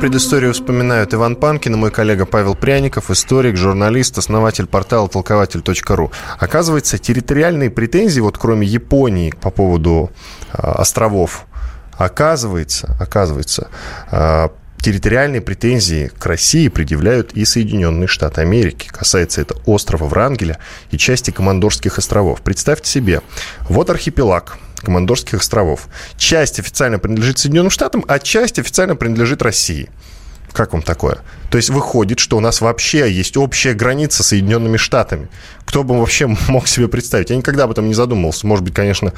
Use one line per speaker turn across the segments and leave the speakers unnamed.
Предысторию вспоминают Иван Панкин и мой коллега Павел Пряников, историк, журналист, основатель портала толкователь.ру. Оказывается, территориальные претензии, вот кроме Японии по поводу э, островов, оказывается, оказывается, э, территориальные претензии к России предъявляют и Соединенные Штаты Америки. Касается это острова Врангеля и части Командорских островов. Представьте себе, вот архипелаг, Командорских островов. Часть официально принадлежит Соединенным Штатам, а часть официально принадлежит России. Как вам такое? То есть выходит, что у нас вообще есть общая граница с Соединенными Штатами. Кто бы вообще мог себе представить? Я никогда об этом не задумывался. Может быть, конечно,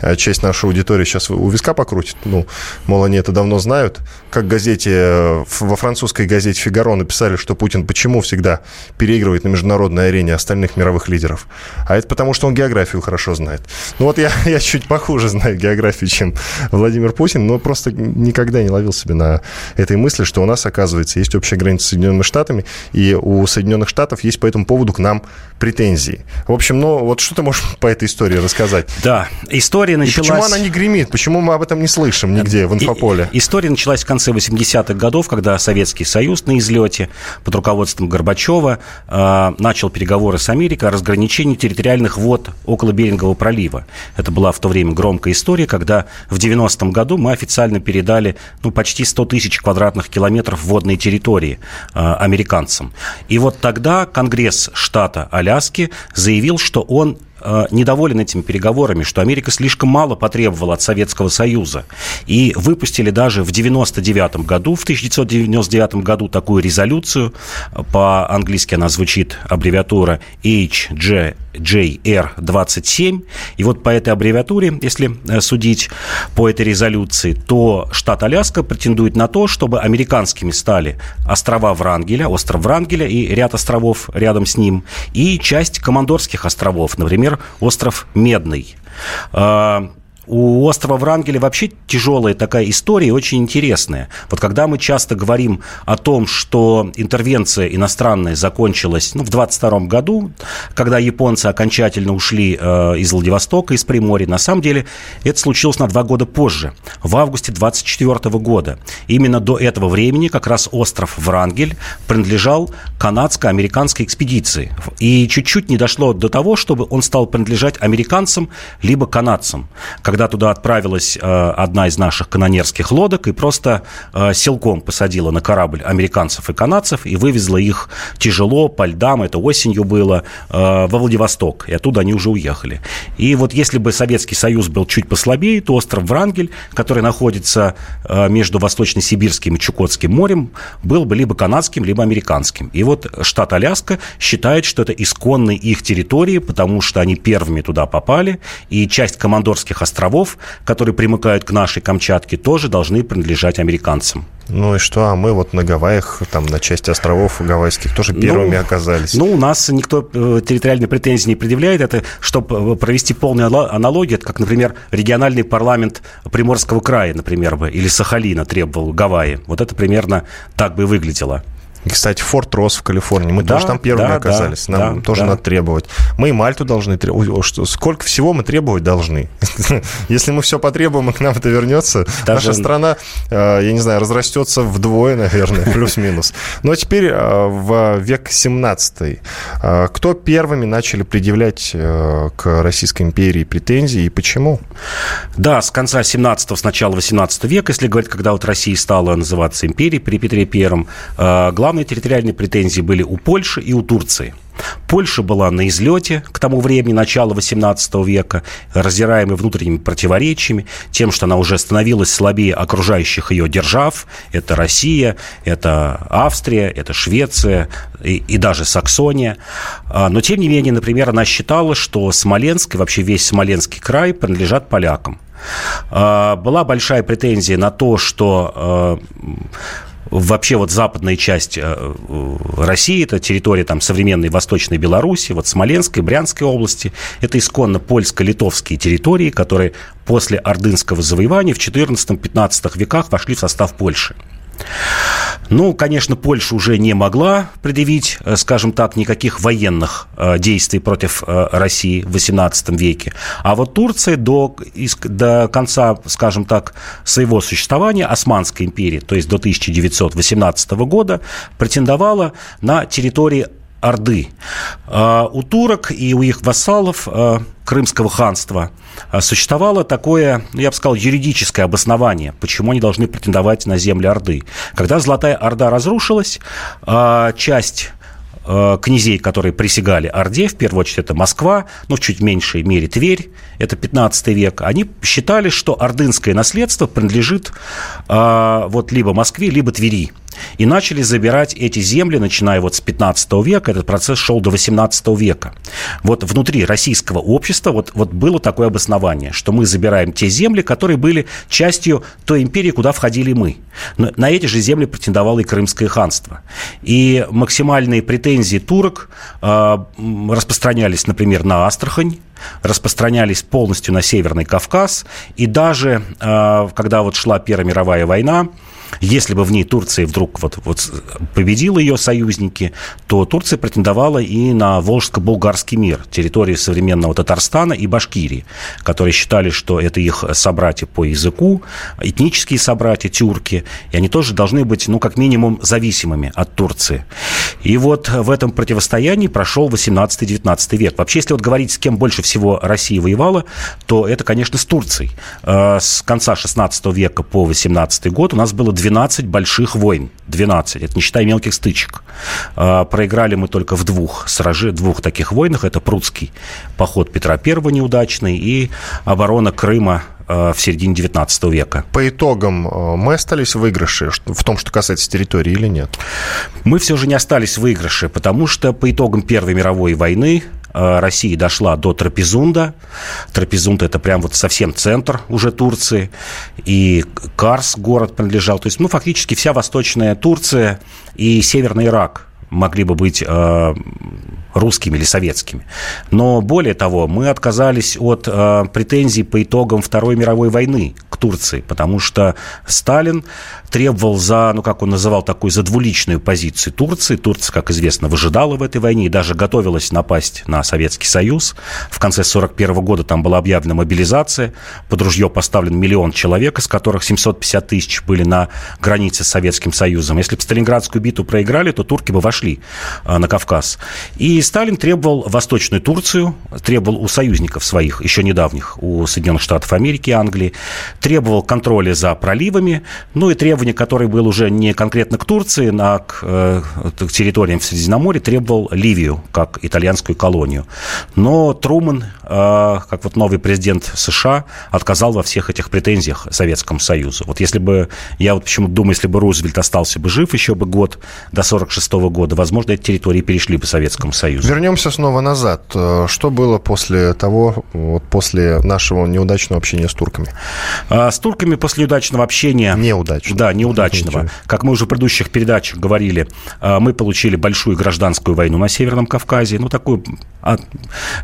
э, часть нашей аудитории сейчас у виска покрутит. Ну, мол, они это давно знают. Как газете, э, во французской газете «Фигаро» написали, что Путин почему всегда переигрывает на международной арене остальных мировых лидеров. А это потому, что он географию хорошо знает. Ну вот я, я чуть похуже знаю географию, чем Владимир Путин, но просто никогда не ловил себе на этой мысли, что у нас, оказывается, есть общая граница границы с Соединенными Штатами, и у Соединенных Штатов есть по этому поводу к нам претензии. В общем, ну вот что ты можешь по этой истории рассказать?
Да, история началась...
И почему она не гремит? Почему мы об этом не слышим нигде в инфополе?
И, история началась в конце 80-х годов, когда Советский Союз на излете под руководством Горбачева э, начал переговоры с Америкой о разграничении территориальных вод около Берингового пролива. Это была в то время громкая история, когда в 90-м году мы официально передали ну, почти 100 тысяч квадратных километров водной территории американцам. И вот тогда Конгресс штата Аляски заявил, что он Э, недоволен этими переговорами, что Америка слишком мало потребовала от Советского Союза. И выпустили даже в 99 году, в 1999 году такую резолюцию, по-английски она звучит аббревиатура HJR27. И вот по этой аббревиатуре, если э, судить по этой резолюции, то штат Аляска претендует на то, чтобы американскими стали острова Врангеля, остров Врангеля и ряд островов рядом с ним, и часть Командорских островов, например, например, остров Медный. У острова Врангеля вообще тяжелая такая история, очень интересная. Вот когда мы часто говорим о том, что интервенция иностранная закончилась ну, в 22 году, когда японцы окончательно ушли э, из Владивостока, из Приморья, на самом деле это случилось на два года позже, в августе 24 года. Именно до этого времени как раз остров Врангель принадлежал канадско-американской экспедиции. И чуть-чуть не дошло до того, чтобы он стал принадлежать американцам либо канадцам. Когда туда отправилась э, одна из наших канонерских лодок и просто э, силком посадила на корабль американцев и канадцев и вывезла их тяжело по льдам, это осенью было, э, во Владивосток. И оттуда они уже уехали. И вот если бы Советский Союз был чуть послабее, то остров Врангель, который находится между Восточно-Сибирским и Чукотским морем, был бы либо канадским, либо американским. И вот штат Аляска считает, что это исконные их территории, потому что они первыми туда попали, и часть Командорских островов островов, которые примыкают к нашей Камчатке, тоже должны принадлежать американцам.
Ну и что, а мы вот на Гавайях, там на части островов гавайских тоже первыми ну, оказались.
Ну, у нас никто э, территориальные претензии не предъявляет. Это, чтобы э, провести полную аналогию, это как, например, региональный парламент Приморского края, например, бы, или Сахалина требовал Гавайи. Вот это примерно так бы выглядело.
И, кстати, Форт Росс в Калифорнии. Мы да, тоже там первыми да, оказались. Нам да, тоже да. надо требовать. Мы и Мальту должны требовать. Сколько всего мы требовать должны? Если мы все потребуем, и к нам это вернется, Даже... наша страна, э, я не знаю, разрастется вдвое, наверное, плюс-минус. Ну, а теперь э, в век 17 э, кто первыми начали предъявлять к Российской империи претензии и почему?
Да, с конца 17-го, с начала 18 века, если говорить, когда вот Россия стала называться империей при Петре Первом, главное главные территориальные претензии были у Польши и у Турции. Польша была на излете к тому времени, начала XVIII века, раздираемой внутренними противоречиями, тем, что она уже становилась слабее окружающих ее держав. Это Россия, это Австрия, это Швеция и, и даже Саксония. А, но, тем не менее, например, она считала, что Смоленск и вообще весь Смоленский край принадлежат полякам. А, была большая претензия на то, что а, вообще вот западная часть России, это территория там современной Восточной Беларуси, вот Смоленской, Брянской области, это исконно польско-литовские территории, которые после ордынского завоевания в 14-15 веках вошли в состав Польши. Ну, конечно, Польша уже не могла предъявить, э, скажем так, никаких военных э, действий против э, России в XVIII веке. А вот Турция до, до конца, скажем так, своего существования Османской империи, то есть до 1918 года, претендовала на территории Орды. У турок и у их вассалов Крымского ханства существовало такое, я бы сказал, юридическое обоснование, почему они должны претендовать на земли Орды. Когда Золотая Орда разрушилась, часть князей, которые присягали Орде, в первую очередь это Москва, ну, в чуть меньшей мере Тверь, это 15 век, они считали, что ордынское наследство принадлежит вот либо Москве, либо Твери. И начали забирать эти земли, начиная вот с 15 века. Этот процесс шел до 18 века. Вот внутри российского общества вот, вот было такое обоснование, что мы забираем те земли, которые были частью той империи, куда входили мы. Но на эти же земли претендовало и Крымское ханство. И максимальные претензии турок э, распространялись, например, на Астрахань, распространялись полностью на Северный Кавказ. И даже, э, когда вот шла Первая мировая война, если бы в ней Турция вдруг вот, вот победила ее союзники, то Турция претендовала и на Волжско-Болгарский мир, территории современного Татарстана и Башкирии, которые считали, что это их собратья по языку, этнические собратья, тюрки, и они тоже должны быть, ну, как минимум, зависимыми от Турции. И вот в этом противостоянии прошел 18-19 век. Вообще, если вот говорить, с кем больше всего Россия воевала, то это, конечно, с Турцией. Э, с конца 16 века по 18 год у нас было 12 больших войн. 12. Это не считая мелких стычек. А, проиграли мы только в двух сражи, двух таких войнах. Это Прудский поход Петра I неудачный и оборона Крыма а, в середине 19 века.
По итогам а, мы остались в выигрыше в том, что касается территории или нет?
Мы все же не остались в выигрыше, потому что по итогам Первой мировой войны России дошла до Трапезунда. Трапезунд – это прям вот совсем центр уже Турции. И Карс город принадлежал. То есть, ну, фактически вся восточная Турция и северный Ирак могли бы быть э, русскими или советскими. Но более того, мы отказались от э, претензий по итогам Второй мировой войны к Турции, потому что Сталин требовал за, ну, как он называл, такую за двуличную позицию Турции. Турция, как известно, выжидала в этой войне и даже готовилась напасть на Советский Союз. В конце 1941 года там была объявлена мобилизация. Под ружье поставлен миллион человек, из которых 750 тысяч были на границе с Советским Союзом. Если бы Сталинградскую битву проиграли, то турки бы вошли э, на Кавказ. И и Сталин требовал Восточную Турцию, требовал у союзников своих, еще недавних, у Соединенных Штатов Америки Англии, требовал контроля за проливами, ну и требование, которое было уже не конкретно к Турции, а к, э, к территориям в Средиземноморье, требовал Ливию как итальянскую колонию. Но Труман, э, как вот новый президент США, отказал во всех этих претензиях Советскому Союзу. Вот если бы, я вот почему-то думаю, если бы Рузвельт остался бы жив еще бы год до 46 года, возможно, эти территории перешли бы Советскому Союзу.
Союза. Вернемся снова назад. Э, что было после того, вот после нашего неудачного общения с турками?
А, с турками после удачного общения...
Неудачного.
Да, неудачного. Ничего. Как мы уже в предыдущих передачах говорили, а, мы получили большую гражданскую войну на Северном Кавказе, ну, такую а,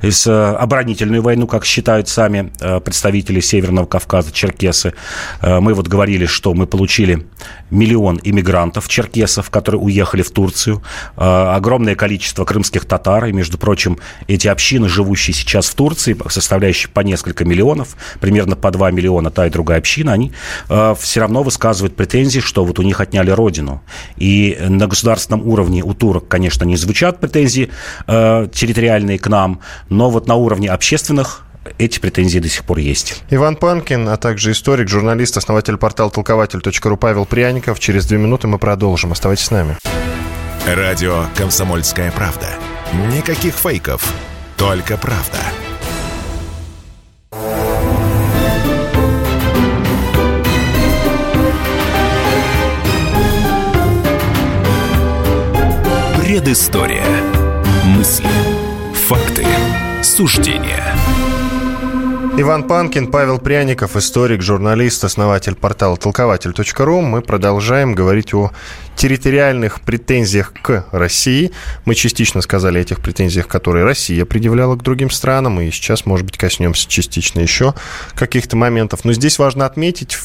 э, оборонительную войну, как считают сами э, представители Северного Кавказа, черкесы. Мы вот говорили, что мы получили миллион иммигрантов, черкесов, которые уехали в Турцию, огромное количество крымских татар, и, между прочим, эти общины, живущие сейчас в Турции, составляющие по несколько миллионов, примерно по 2 миллиона та и другая община, они э, все равно высказывают претензии, что вот у них отняли родину. И на государственном уровне у турок, конечно, не звучат претензии э, территориальные к нам, но вот на уровне общественных эти претензии до сих пор есть.
Иван Панкин, а также историк, журналист, основатель портала толкователь.ру Павел Пряников. Через две минуты мы продолжим. Оставайтесь с нами.
Радио «Комсомольская правда». Никаких фейков, только правда. Предыстория. Мысли, суждения –
Иван Панкин, Павел Пряников, историк, журналист, основатель портала толкователь.ру. Мы продолжаем говорить о территориальных претензиях к России. Мы частично сказали о этих претензиях, которые Россия предъявляла к другим странам, и сейчас, может быть, коснемся частично еще каких-то моментов. Но здесь важно отметить,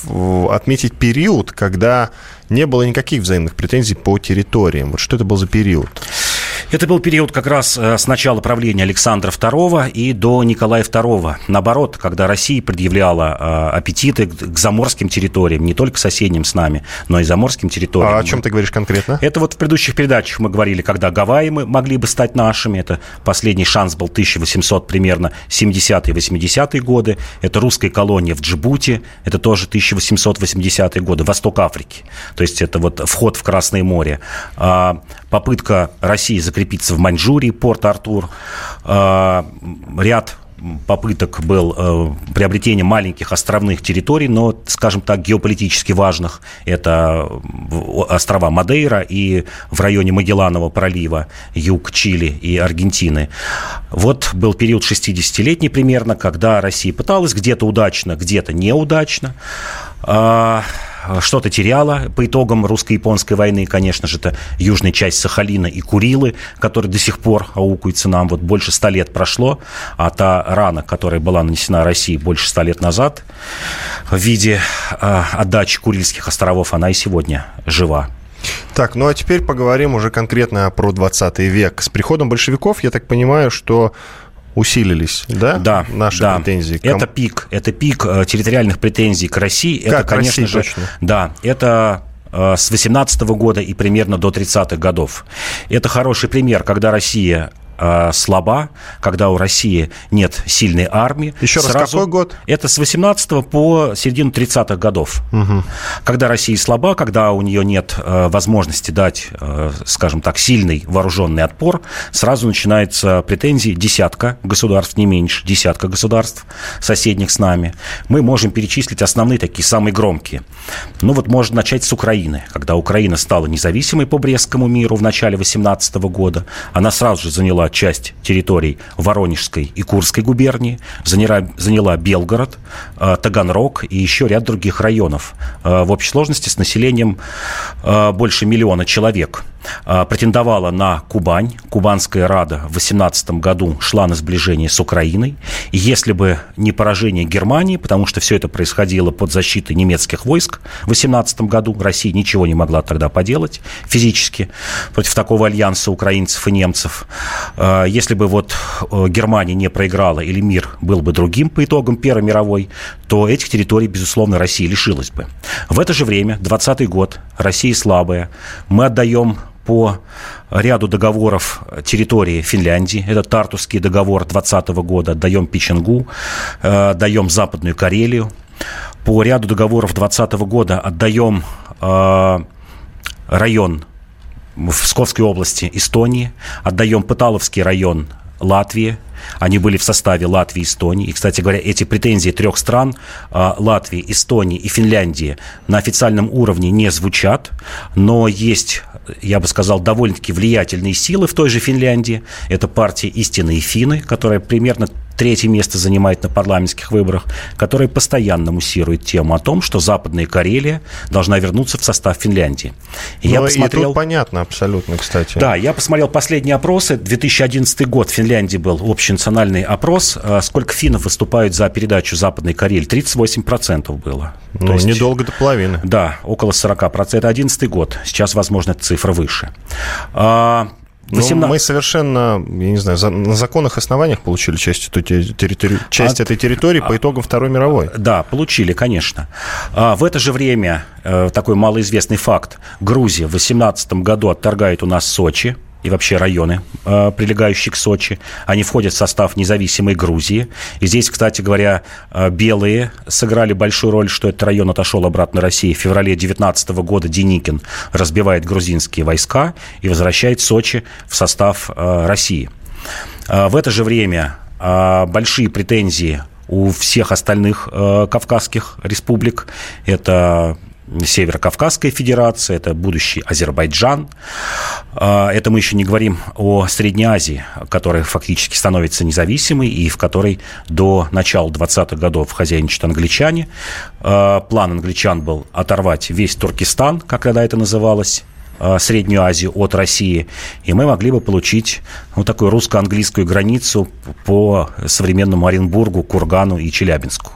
отметить период, когда не было никаких взаимных претензий по территориям. Вот что это был за период?
Это был период как раз э, с начала правления Александра II и до Николая II. Наоборот, когда Россия предъявляла э, аппетиты к заморским территориям, не только соседним с нами, но и заморским территориям.
А о чем ты говоришь конкретно?
Это вот в предыдущих передачах мы говорили, когда Гавайи мы могли бы стать нашими. Это последний шанс был 1800 примерно 70-е, 80-е годы. Это русская колония в Джибути. Это тоже 1880-е годы. Восток Африки. То есть это вот вход в Красное море. Попытка России закрепить закрепиться в Маньчжурии, Порт-Артур. А, ряд попыток был э, приобретение маленьких островных территорий, но, скажем так, геополитически важных. Это острова Мадейра и в районе Магелланового пролива, юг Чили и Аргентины. Вот был период 60-летний примерно, когда Россия пыталась где-то удачно, где-то неудачно. Э, что-то теряла по итогам русско-японской войны, конечно же, это южная часть Сахалина и Курилы, которые до сих пор аукаются нам. Вот больше ста лет прошло, а та рана, которая была нанесена России больше ста лет назад в виде э, отдачи Курильских островов, она и сегодня жива.
Так, ну а теперь поговорим уже конкретно про 20 век. С приходом большевиков, я так понимаю, что усилились, да?
Да.
Наши
да.
претензии.
К... Это пик, это пик э, территориальных претензий к России.
Как
это, конечно
России,
же,
точно?
да, это э, с 18 года и примерно до 30-х годов. Это хороший пример, когда Россия э, слаба, когда у России нет сильной армии.
Еще раз,
Сразу...
какой год?
Это с 18 по середину 30-х годов.
Угу.
Когда Россия слаба, когда у нее нет э, возможности дать, э, скажем так, сильный вооруженный отпор, сразу начинается претензии десятка государств, не меньше, десятка государств соседних с нами. Мы можем перечислить основные такие, самые громкие. Ну вот можно начать с Украины. Когда Украина стала независимой по Брестскому миру в начале 18 года, она сразу же заняла часть территорий Воронежской и Курской губернии, заняла, заняла Белгород, э, Таганрог и еще ряд других районов. Э, в общей сложности с населением э, больше миллиона человек – претендовала на Кубань. Кубанская Рада в 18 году шла на сближение с Украиной. И если бы не поражение Германии, потому что все это происходило под защитой немецких войск 18 году, Россия ничего не могла тогда поделать физически против такого альянса украинцев и немцев. А, если бы вот э, Германия не проиграла или мир был бы другим по итогам Первой мировой, то этих территорий, безусловно, Россия лишилась бы. В это же время, 20 год, Россия слабая, мы отдаем по ряду договоров территории Финляндии. Это Тартусский договор 2020 года. Даем Печенгу, э, даем Западную Карелию. По ряду договоров 2020 года отдаем э, район в Псковской области Эстонии, отдаем Пыталовский район Латвии, они были в составе Латвии и Эстонии. И, кстати говоря, эти претензии трех стран, а, Латвии, Эстонии и Финляндии, на официальном уровне не звучат, но есть я бы сказал, довольно-таки влиятельные силы в той же Финляндии. Это партия «Истинные финны», которая примерно третье место занимает на парламентских выборах, которая постоянно муссирует тему о том, что Западная Карелия должна вернуться в состав Финляндии.
И я посмотрел... и тут понятно абсолютно, кстати.
Да, я посмотрел последние опросы. 2011 год в Финляндии был общенациональный опрос. А сколько финнов выступают за передачу Западной Карелии? 38% было.
Ну, То есть, недолго до половины.
Да, около 40%. Это 2011 год. Сейчас, возможно, цифра выше. А,
18... Ну, мы совершенно, я не знаю, за, на законных основаниях получили часть, эту территори... часть а, этой территории по итогам Второй мировой.
Да, получили, конечно. А, в это же время, э, такой малоизвестный факт, Грузия в 2018 году отторгает у нас Сочи, и вообще районы, э, прилегающие к Сочи. Они входят в состав независимой Грузии. И здесь, кстати говоря, э, белые сыграли большую роль, что этот район отошел обратно России. В феврале 2019 года Деникин разбивает грузинские войска и возвращает Сочи в состав э, России. В это же время большие претензии у всех остальных кавказских республик. Это Северо-Кавказская Федерация, это будущий Азербайджан. Это мы еще не говорим о Средней Азии, которая фактически становится независимой и в которой до начала 20-х годов хозяйничают англичане. План англичан был оторвать весь Туркестан, как тогда это называлось, Э, Среднюю Азию от России, и мы могли бы получить вот такую русско-английскую границу по современному Оренбургу, Кургану и Челябинску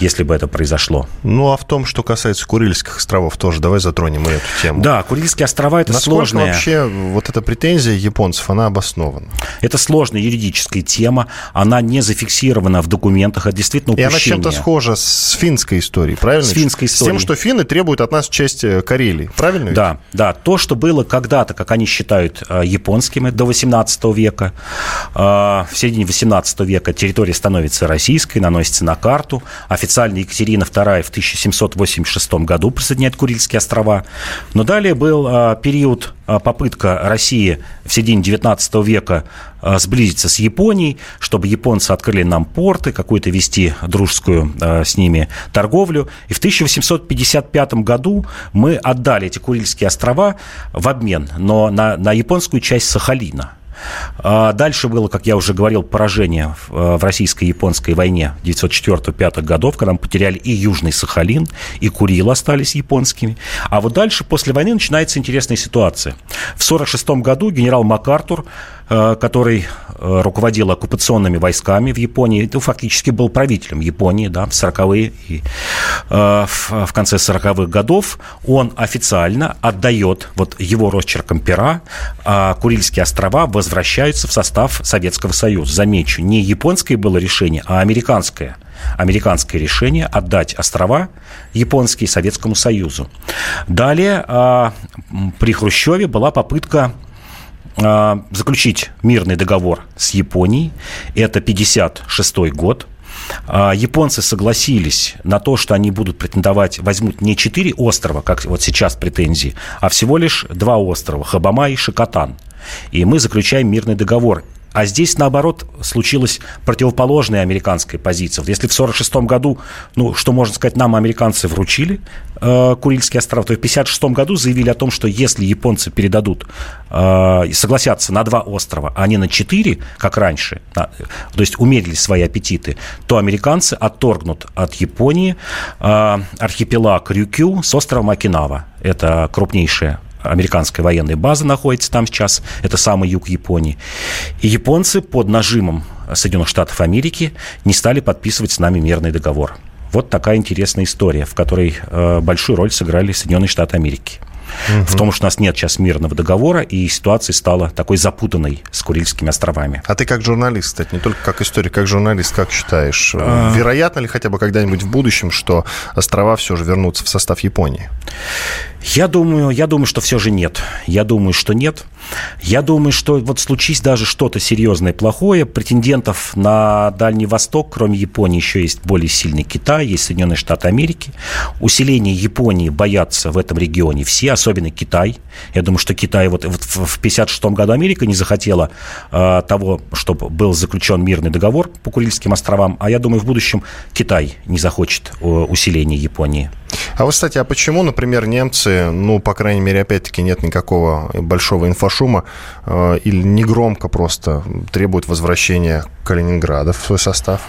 если бы это произошло.
Ну, а в том, что касается Курильских островов, тоже давай затронем эту тему.
Да, Курильские острова – это Насколько сложная...
вообще вот эта претензия японцев, она обоснована?
Это сложная юридическая тема, она не зафиксирована в документах, это действительно упущение.
И она чем-то схожа с финской историей, правильно?
С финской историей.
С тем, что финны требуют от нас часть э, Карелии, правильно?
Да, ведь? да. То, что было когда-то, как они считают, э, японскими до 18 века, э, в середине 18 века территория становится российской, наносится на карту, официально Екатерина II в 1786 году присоединяет Курильские острова. Но далее был а, период а, попытка России в середине 19 века а, сблизиться с Японией, чтобы японцы открыли нам порты, какую-то вести дружескую с ними торговлю. И в 1855 году мы отдали эти Курильские острова в обмен, но на, на японскую часть Сахалина. А дальше было, как я уже говорил, поражение в российско-японской войне 1904-1905 годов, когда мы потеряли и Южный Сахалин, и Курил остались японскими. А вот дальше, после войны, начинается интересная ситуация. В 1946 году генерал МакАртур Э, который э, руководил оккупационными войсками в Японии, это фактически был правителем Японии да, в 40-е и э, в конце 40-х годов, он официально отдает вот его росчерком пера, а Курильские острова возвращаются в состав Советского Союза. Замечу, не японское было решение, а американское американское решение отдать острова японские Советскому Союзу. Далее при Хрущеве была попытка а, заключить мирный договор с Японией. Это 56 год. А, японцы согласились на то, что они будут претендовать, возьмут не четыре острова, как вот сейчас претензии, а всего лишь два острова – Хабама и Шикотан. И мы заключаем мирный договор. А здесь, наоборот, случилась противоположная американская позиция. Если в 1946 году, ну, что можно сказать, нам американцы вручили э, Курильские острова, то в 1956 году заявили о том, что если японцы передадут, э, согласятся на два острова, а не на четыре, как раньше, на, то есть умерили свои аппетиты, то американцы отторгнут от Японии э, архипелаг Рюкю с островом Окинава. Это крупнейшая американская военная база находится там сейчас, это самый юг Японии. И японцы под нажимом Соединенных Штатов Америки не стали подписывать с нами мирный договор. Вот такая интересная история, в которой э, большую роль сыграли Соединенные Штаты Америки. Угу. В том, что у нас нет сейчас мирного договора, и ситуация стала такой запутанной с Курильскими островами.
А ты как журналист, кстати, не только как историк, как журналист, как считаешь, а... вероятно ли хотя бы когда-нибудь в будущем, что острова все же вернутся в состав Японии?
Я думаю, я думаю, что все же нет. Я думаю, что нет. Я думаю, что вот случись даже что-то серьезное плохое, претендентов на Дальний Восток, кроме Японии, еще есть более сильный Китай, есть Соединенные Штаты Америки. Усиление Японии боятся в этом регионе все, особенно Китай. Я думаю, что Китай вот, вот в 1956 году Америка не захотела э, того, чтобы был заключен мирный договор по Курильским островам, а я думаю, в будущем Китай не захочет э, усиления Японии.
А вы, кстати, а почему, например, немцы, ну, по крайней мере, опять-таки нет никакого большого инфошума, э, или не громко просто требуют возвращения Калининграда в свой состав?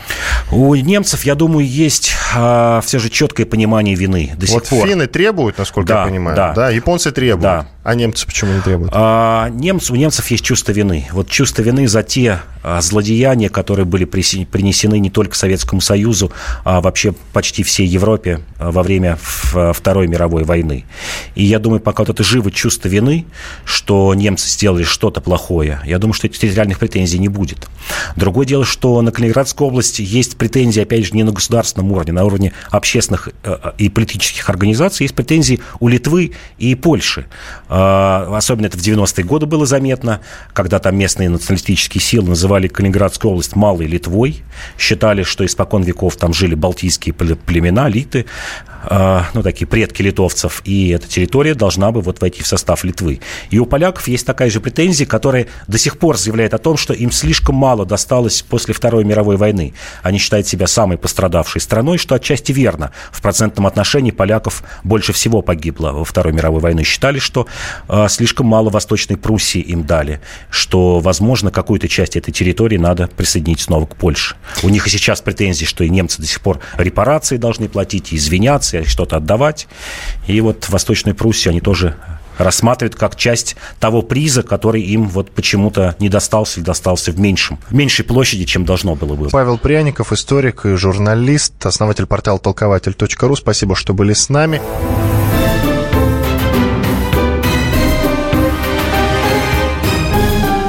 У немцев, я думаю, есть э, все же четкое понимание вины до
вот
сих пор.
финны требуют, насколько да, я понимаю, да. да? Японцы требуют. Да. А немцы почему не требуют?
А, немцы, у немцев есть чувство вины. Вот чувство вины за те а, злодеяния, которые были принесены не только Советскому Союзу, а вообще почти всей Европе а, во время Второй мировой войны. И я думаю, пока вот это живо чувство вины, что немцы сделали что-то плохое, я думаю, что этих территориальных претензий не будет. Другое дело, что на Калининградской области есть претензии, опять же, не на государственном уровне, на уровне общественных э, и политических организаций, есть претензии у Литвы и Польши Особенно это в 90-е годы было заметно, когда там местные националистические силы называли Калининградскую область Малой Литвой, считали, что испокон веков там жили балтийские племена, литы, ну, такие предки литовцев, и эта территория должна бы вот войти в состав Литвы. И у поляков есть такая же претензия, которая до сих пор заявляет о том, что им слишком мало досталось после Второй мировой войны. Они считают себя самой пострадавшей страной, что отчасти верно. В процентном отношении поляков больше всего погибло во Второй мировой войне. Считали, что э, слишком мало Восточной Пруссии им дали, что, возможно, какую-то часть этой территории надо присоединить снова к Польше. У них и сейчас претензии, что и немцы до сих пор репарации должны платить, извиняться, и что-то отдавать. И вот Восточную Пруссию они тоже рассматривают как часть того приза, который им вот почему-то не достался или достался в меньшем, в меньшей площади, чем должно было бы.
Павел Пряников, историк и журналист, основатель портала толкователь.ру. Спасибо, что были с нами.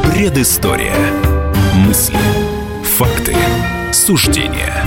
Предыстория. Мысли. Факты. Суждения.